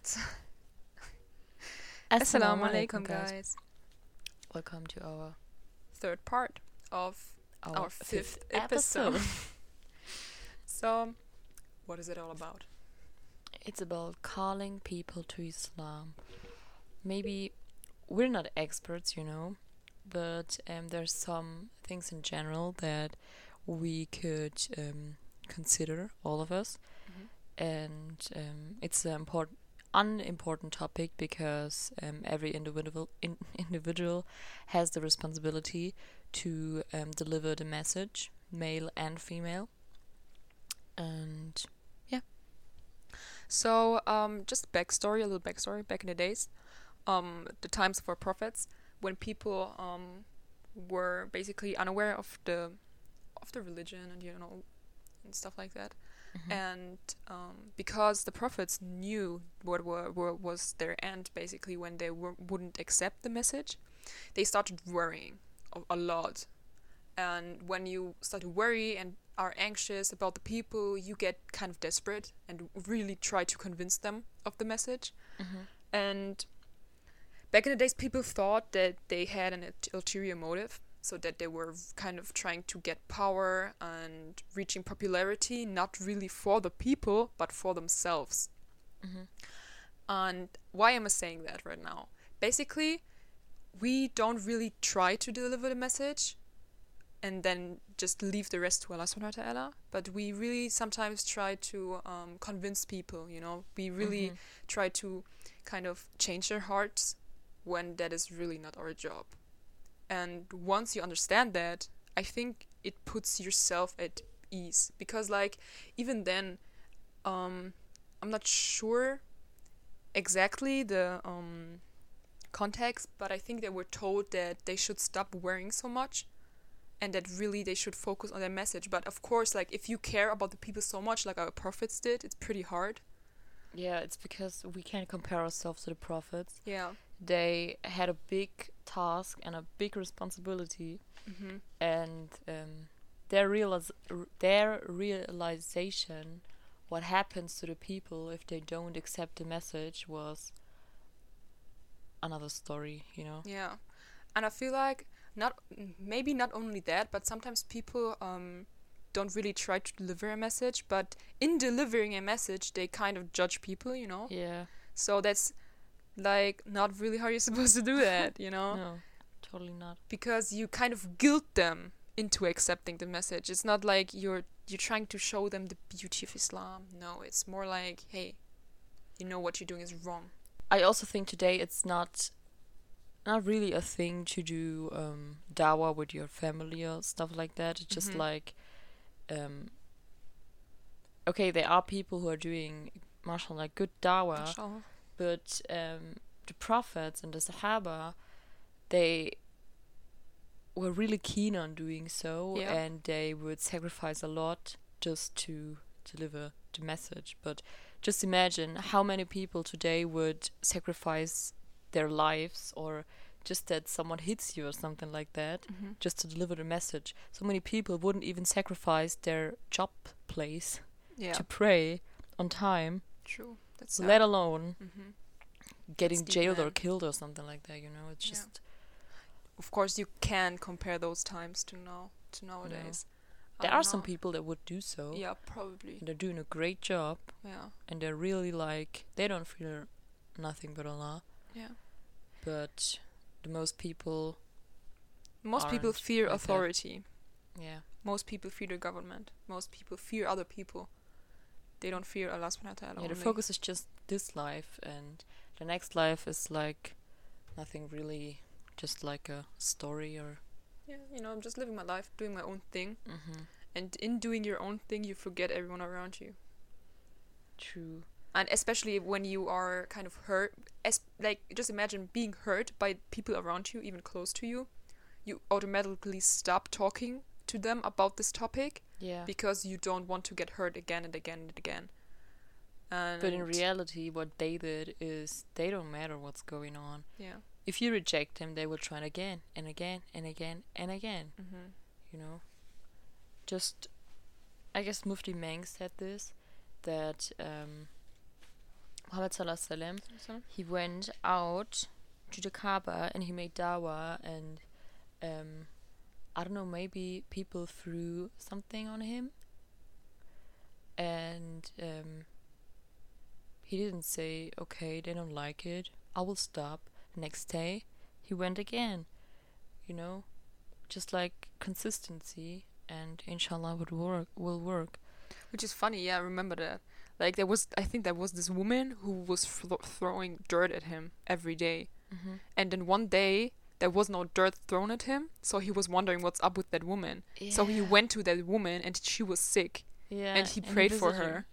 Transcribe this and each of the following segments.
Assalamu alaikum, guys. Welcome to our Third part of our, our fifth, episode. so, what is it all about? it's about calling people to Islam. Maybe we're not experts, you know, but um, there's some things in general that we could um, consider, all of us, and um, it's an important unimportant topic because um, every individual in, individual has the responsibility to um, deliver the message, male and female. And yeah. So, um, just backstory, a little backstory. Back in the days, um, the times of our prophets, when people um, were basically unaware of the of the religion and you know and stuff like that, and um, because the prophets knew what were, were was their end, basically when they were, wouldn't accept the message, they started worrying a, a lot. And when you start to worry and are anxious about the people, you get kind of desperate and really try to convince them of the message. And back in the days, people thought that they had an ult- ulterior motive, so that they were kind of trying to get power and reaching popularity, not really for the people, but for themselves. And why am I saying that right now? Basically, we don't really try to deliver the message and then just leave the rest to Allah subhanahu wa ta'ala. But we really sometimes try to um, convince people, you know, we really try to kind of change their hearts when that is really not our job. And once you understand that, I think it puts yourself at ease because, like, even then, um, I'm not sure exactly the um, context, but I think they were told that they should stop worrying so much and that really they should focus on their message. But of course, like, if you care about the people so much, like our prophets did, it's pretty hard. yeah, it's because we can't compare ourselves to the prophets. Yeah. They had a big task and a big responsibility, Mm-hmm. and um, their realiz- r- their realization, what happens to the people if they don't accept the message, was another story. You know. Yeah, and I feel like not maybe not only that, but sometimes people um don't really try to deliver a message, but in delivering a message, they kind of judge people, you know. Yeah. So that's like not really how you're supposed to do that, you know, No, totally not. because you kind of guilt them into accepting the message. It's not like you're you're trying to show them the beauty of Islam. No, it's more like, hey, you know what you're doing is wrong. I also think today it's not not really a thing to do um dawa with your family or stuff like that. It's just Mhm. like um okay, there are people who are doing mashallah good dawa, Mashallah. But um the prophets and the sahaba they were really keen on doing so Yeah. and they would sacrifice a lot just to deliver the message but just imagine how many people today would sacrifice their lives or just that someone hits you or something like that Mhm. just to deliver the message so many people wouldn't even sacrifice their job place Yeah, to pray on time true. That's let alone hmm getting jailed or killed or something like that. You know, it's Yeah. just Of course, you can compare those times to now to nowadays. I there are some people that would do so. Yeah, probably. And they're doing a great job, Yeah, and they're really like they don't fear nothing but Allah. yeah. But the most people, Most people fear like that. authority. yeah, Most people fear the government. Most people fear other people. They don't fear Allah subhanahu wa ta'ala. yeah. The focus is just this life, and the next life is like nothing really, just like a story or. Yeah, you know, I'm just living my life, doing my own thing. Mm-hmm. And in doing your own thing, you forget everyone around you. True. And especially when you are kind of hurt, as like just imagine being hurt by people around you, even close to you, you automatically stop talking to them about this topic Yeah. because you don't want to get hurt again and again and again. And but in reality, what they did is they don't matter what's going on. yeah, If you reject them, they will try it again and again and again and again. mm-hmm. you know. Just, I guess Mufti Menk said this that um, Muhammad Sallallahu Alaihi Wasallam, he went out to the Kaaba and he made dawah and um, I don't know, maybe people threw something on him and um, he didn't say, okay, they don't like it, I will stop. Next day, he went again, you know, just like consistency and inshallah would work, will work. Which is funny, yeah, I remember that. Like there was, I think there was this woman who was flo- throwing dirt at him every day. Mm-hmm. and then one day there was no dirt thrown at him, so he was wondering what's up with that woman. So he went to that woman, and she was sick, Yeah, and he prayed for her.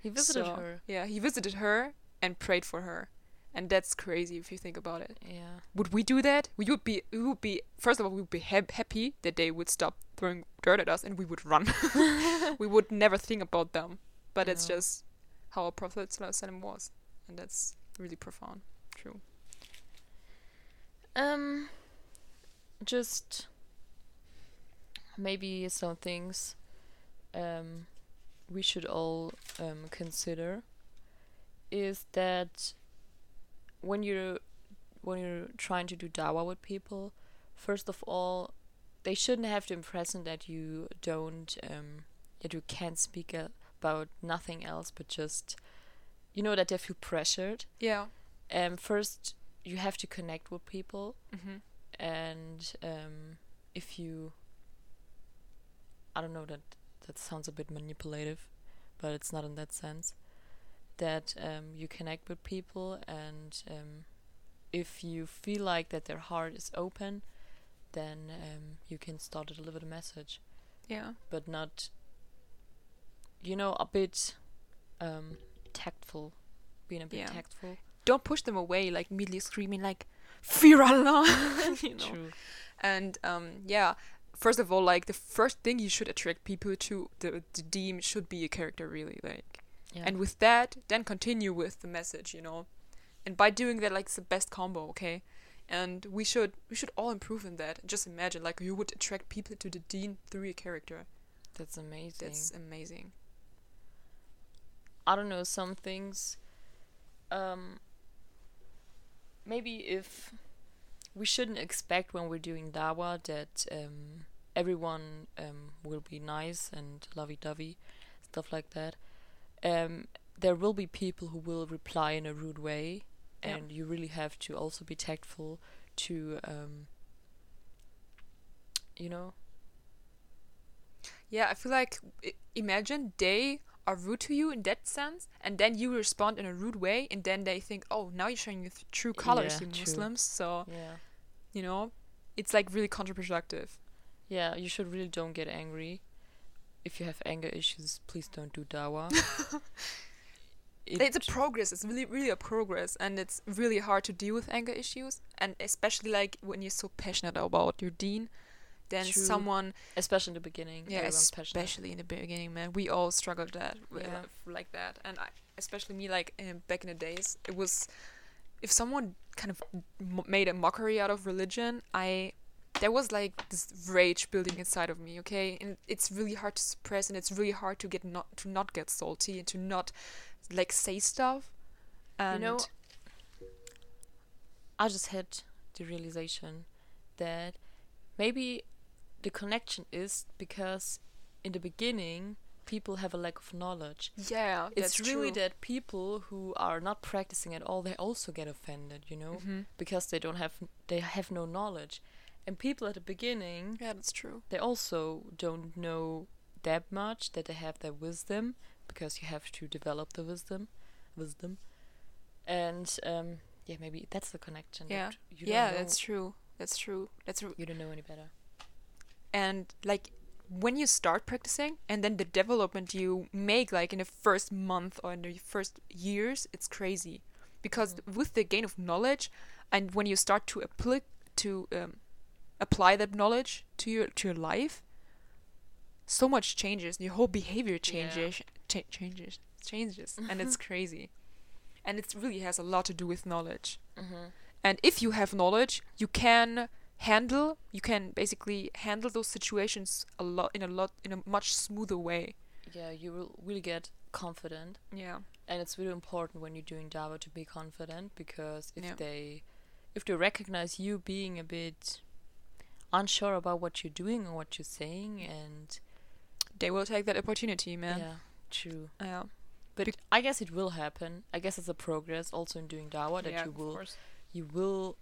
He visited So, her. Yeah, he visited her and prayed for her, and that's crazy if you think about it. Yeah. Would we do that? We would be. We would be. First of all, we would be ha- happy that they would stop throwing dirt at us, and we would run. we would never think about them. But it's just how our Prophet was, and that's really profound. True. Um, just maybe some things um we should all um consider is that when you're when you're trying to do dawa with people, first of all, they shouldn't have the impression that you don't um that you can't speak a- about nothing else but just you know that they feel pressured. Yeah. Um, first you have to connect with people Mm-hmm. and um, if you i don't know that that sounds a bit manipulative but it's not in that sense that um, you connect with people and um, if you feel like that their heart is open then um, you can start to deliver the message Yeah. but not you know a bit um, tactful being a bit Yeah. tactful don't push them away like immediately screaming like fear allah you know. True. And um yeah first of all like the first thing you should attract people to the, the deen should be a character really like. Yeah. And with that then continue with the message you know. And by doing that like it's the best combo okay? And we should we should all improve in that. Just imagine like you would attract people to the deen through a character. That's amazing. That's amazing. I don't know some things. Um, maybe if we shouldn't expect when we're doing dawa that um, everyone um, will be nice and lovey-dovey, stuff like that. Um, there will be people who will reply in a rude way, Yeah. and you really have to also be tactful to, um, you know, Yeah, I feel like imagine they are rude to you in that sense, and then you respond in a rude way, and then they think, oh, now you're showing your th- true colors, Yeah, you true. Muslims. So yeah. you know, it's like really counterproductive. Yeah, you should really don't get angry. If you have anger issues, please don't do dawa. it's a progress. It's really, really a progress, and it's really hard to deal with anger issues, and especially like when you're so passionate about your deen. Then True. someone, especially in the beginning. yeah, everyone's passionate. especially in the beginning, man, we all struggled that with, Yeah. like that, and I, especially me, like in, back in the days, it was if someone kind of m- made a mockery out of religion, I there was like this rage building inside of me, okay, and it's really hard to suppress, and it's really hard to get not to not get salty and to not like say stuff. And You know, I just had the realization that maybe the connection is because in the beginning people have a lack of knowledge. yeah, it's really true. that people who are not practicing at all they also get offended, you know, Mhm. because they don't have they have no knowledge. And people at the beginning Yeah, that's true. they also don't know that much that they have their wisdom because you have to develop the wisdom wisdom and um yeah maybe that's the connection Yeah. that you yeah, that's true. That's true. That's r- you don't know any better and like when you start practicing and then the development you make like in the first month or in the first years it's crazy. Because with the gain of knowledge and when you start to apply to um, apply that knowledge to your to your life so much changes. Your whole behavior changes cha- changes changes. And it's crazy. And it really has a lot to do with knowledge. Mm-hmm. and if you have knowledge you can handle you can basically handle those situations a lot in a lot in a much smoother way yeah you will really get confident yeah and it's really important when you're doing dawa to be confident because if Yeah. they if they recognize you being a bit unsure about what you're doing or what you're saying and They will take that opportunity, man. yeah true Yeah. but i guess it will happen i guess it's a progress also in doing dawa that yeah, you of will course. you will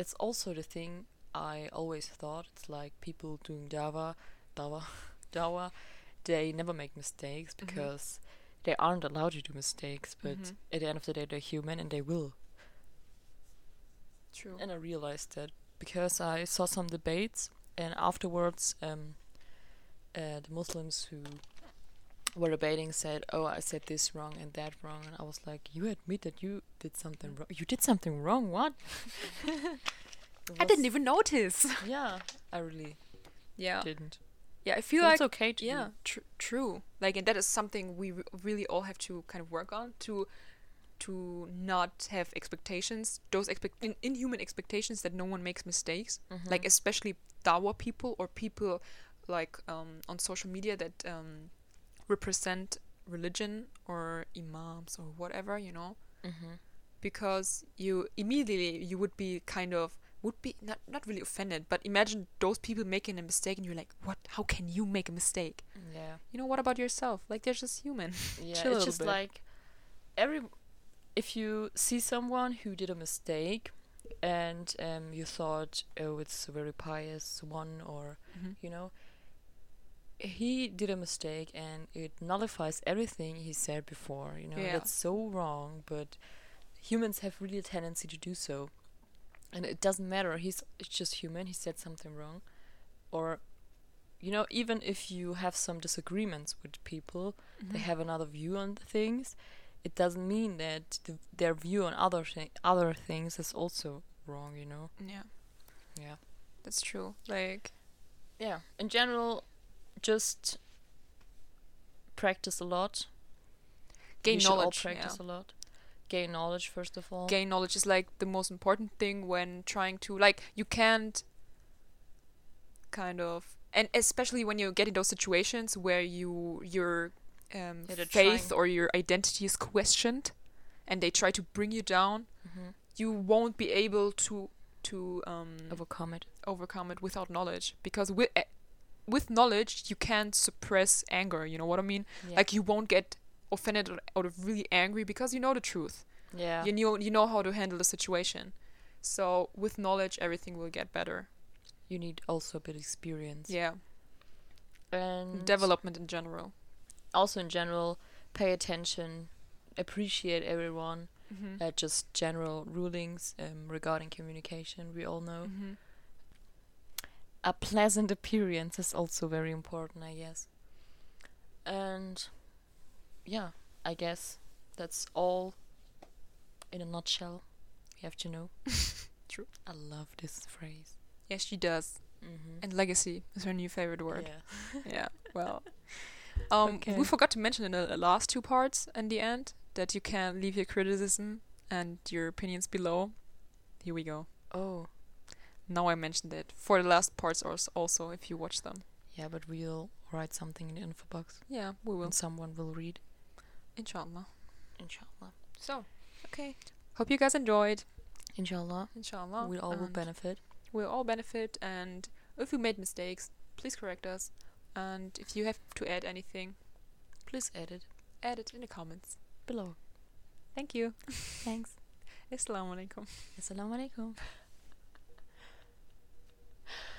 it's also the thing i always thought it's like people doing Java, dawa dawa they never make mistakes Mhm. because they aren't allowed to do mistakes but Mhm. at the end of the day they're human and they will True. and i realized that because i saw some debates and afterwards um uh, the muslims who were debating said oh i said this wrong and that wrong and i was like you admit that you did something wrong you did something wrong what I didn't even notice. yeah i really yeah. didn't Yeah, I feel But like it's okay to yeah, tr- true. Like, and that is something we re- really all have to kind of work on to to not have expectations, those expect in- inhuman expectations that no one makes mistakes. Mm-hmm. Like especially Dawa people or people like um, on social media that um, represent religion or imams or whatever, you know, mm-hmm. because you immediately you would be kind of would be not not really offended, but imagine those people making a mistake and you're like, what? How can you make a mistake? yeah You know, what about yourself? Like they're just human. yeah it's just bit. like every if you see someone who did a mistake and um you thought oh it's a very pious one or you know he did a mistake and it nullifies everything he said before you know Yeah. that's so wrong but humans have really a tendency to do so and it doesn't matter he's it's just human he said something wrong or you know even if you have some disagreements with people they mm-hmm. have another view on the things it doesn't mean that the, their view on other thi- other things is also wrong you know Yeah, yeah that's true. Like, yeah in general just practice a lot gain We should all knowledge. practice yeah. a lot gain knowledge first of all. Gain knowledge is like the most important thing when trying to like you can't kind of and especially when you get in those situations where you your um, Yeah, faith trying- or your identity is questioned and they try to bring you down Mhm. you won't be able to to um, overcome it. overcome it without knowledge because with eh, with knowledge you can't suppress anger you know what i mean? Yeah. Like you won't get offended or- really angry because you know the truth. Yeah. You know you know how to handle the situation. So with knowledge everything will get better. You need also a bit of experience. Yeah. And development in general. also in general pay attention appreciate everyone mm-hmm. uh, just general rulings um, regarding communication we all know. Mm-hmm. a pleasant appearance is also very important i guess. And yeah i guess that's all in a nutshell. You have to know. True. i love this phrase. Yes she does. Mm-hmm. and legacy is her new favorite word. Yeah. Yeah well. Um Okay. we forgot to mention in the last two parts in the end that you can leave your criticism and your opinions below. Here we go. Oh. Now i mentioned it. For the last parts also if you watch them. Yeah but we'll write something in the info box. Yeah we will. And someone will read inshallah. Inshallah. So okay. hope you guys enjoyed. Inshallah. Inshallah. We all will benefit. we'll all benefit. And if we made mistakes please correct us. And if you have to add anything please add it. add it in the comments below. Thank you. Thanks. Assalamu alaikum. Assalamu alaikum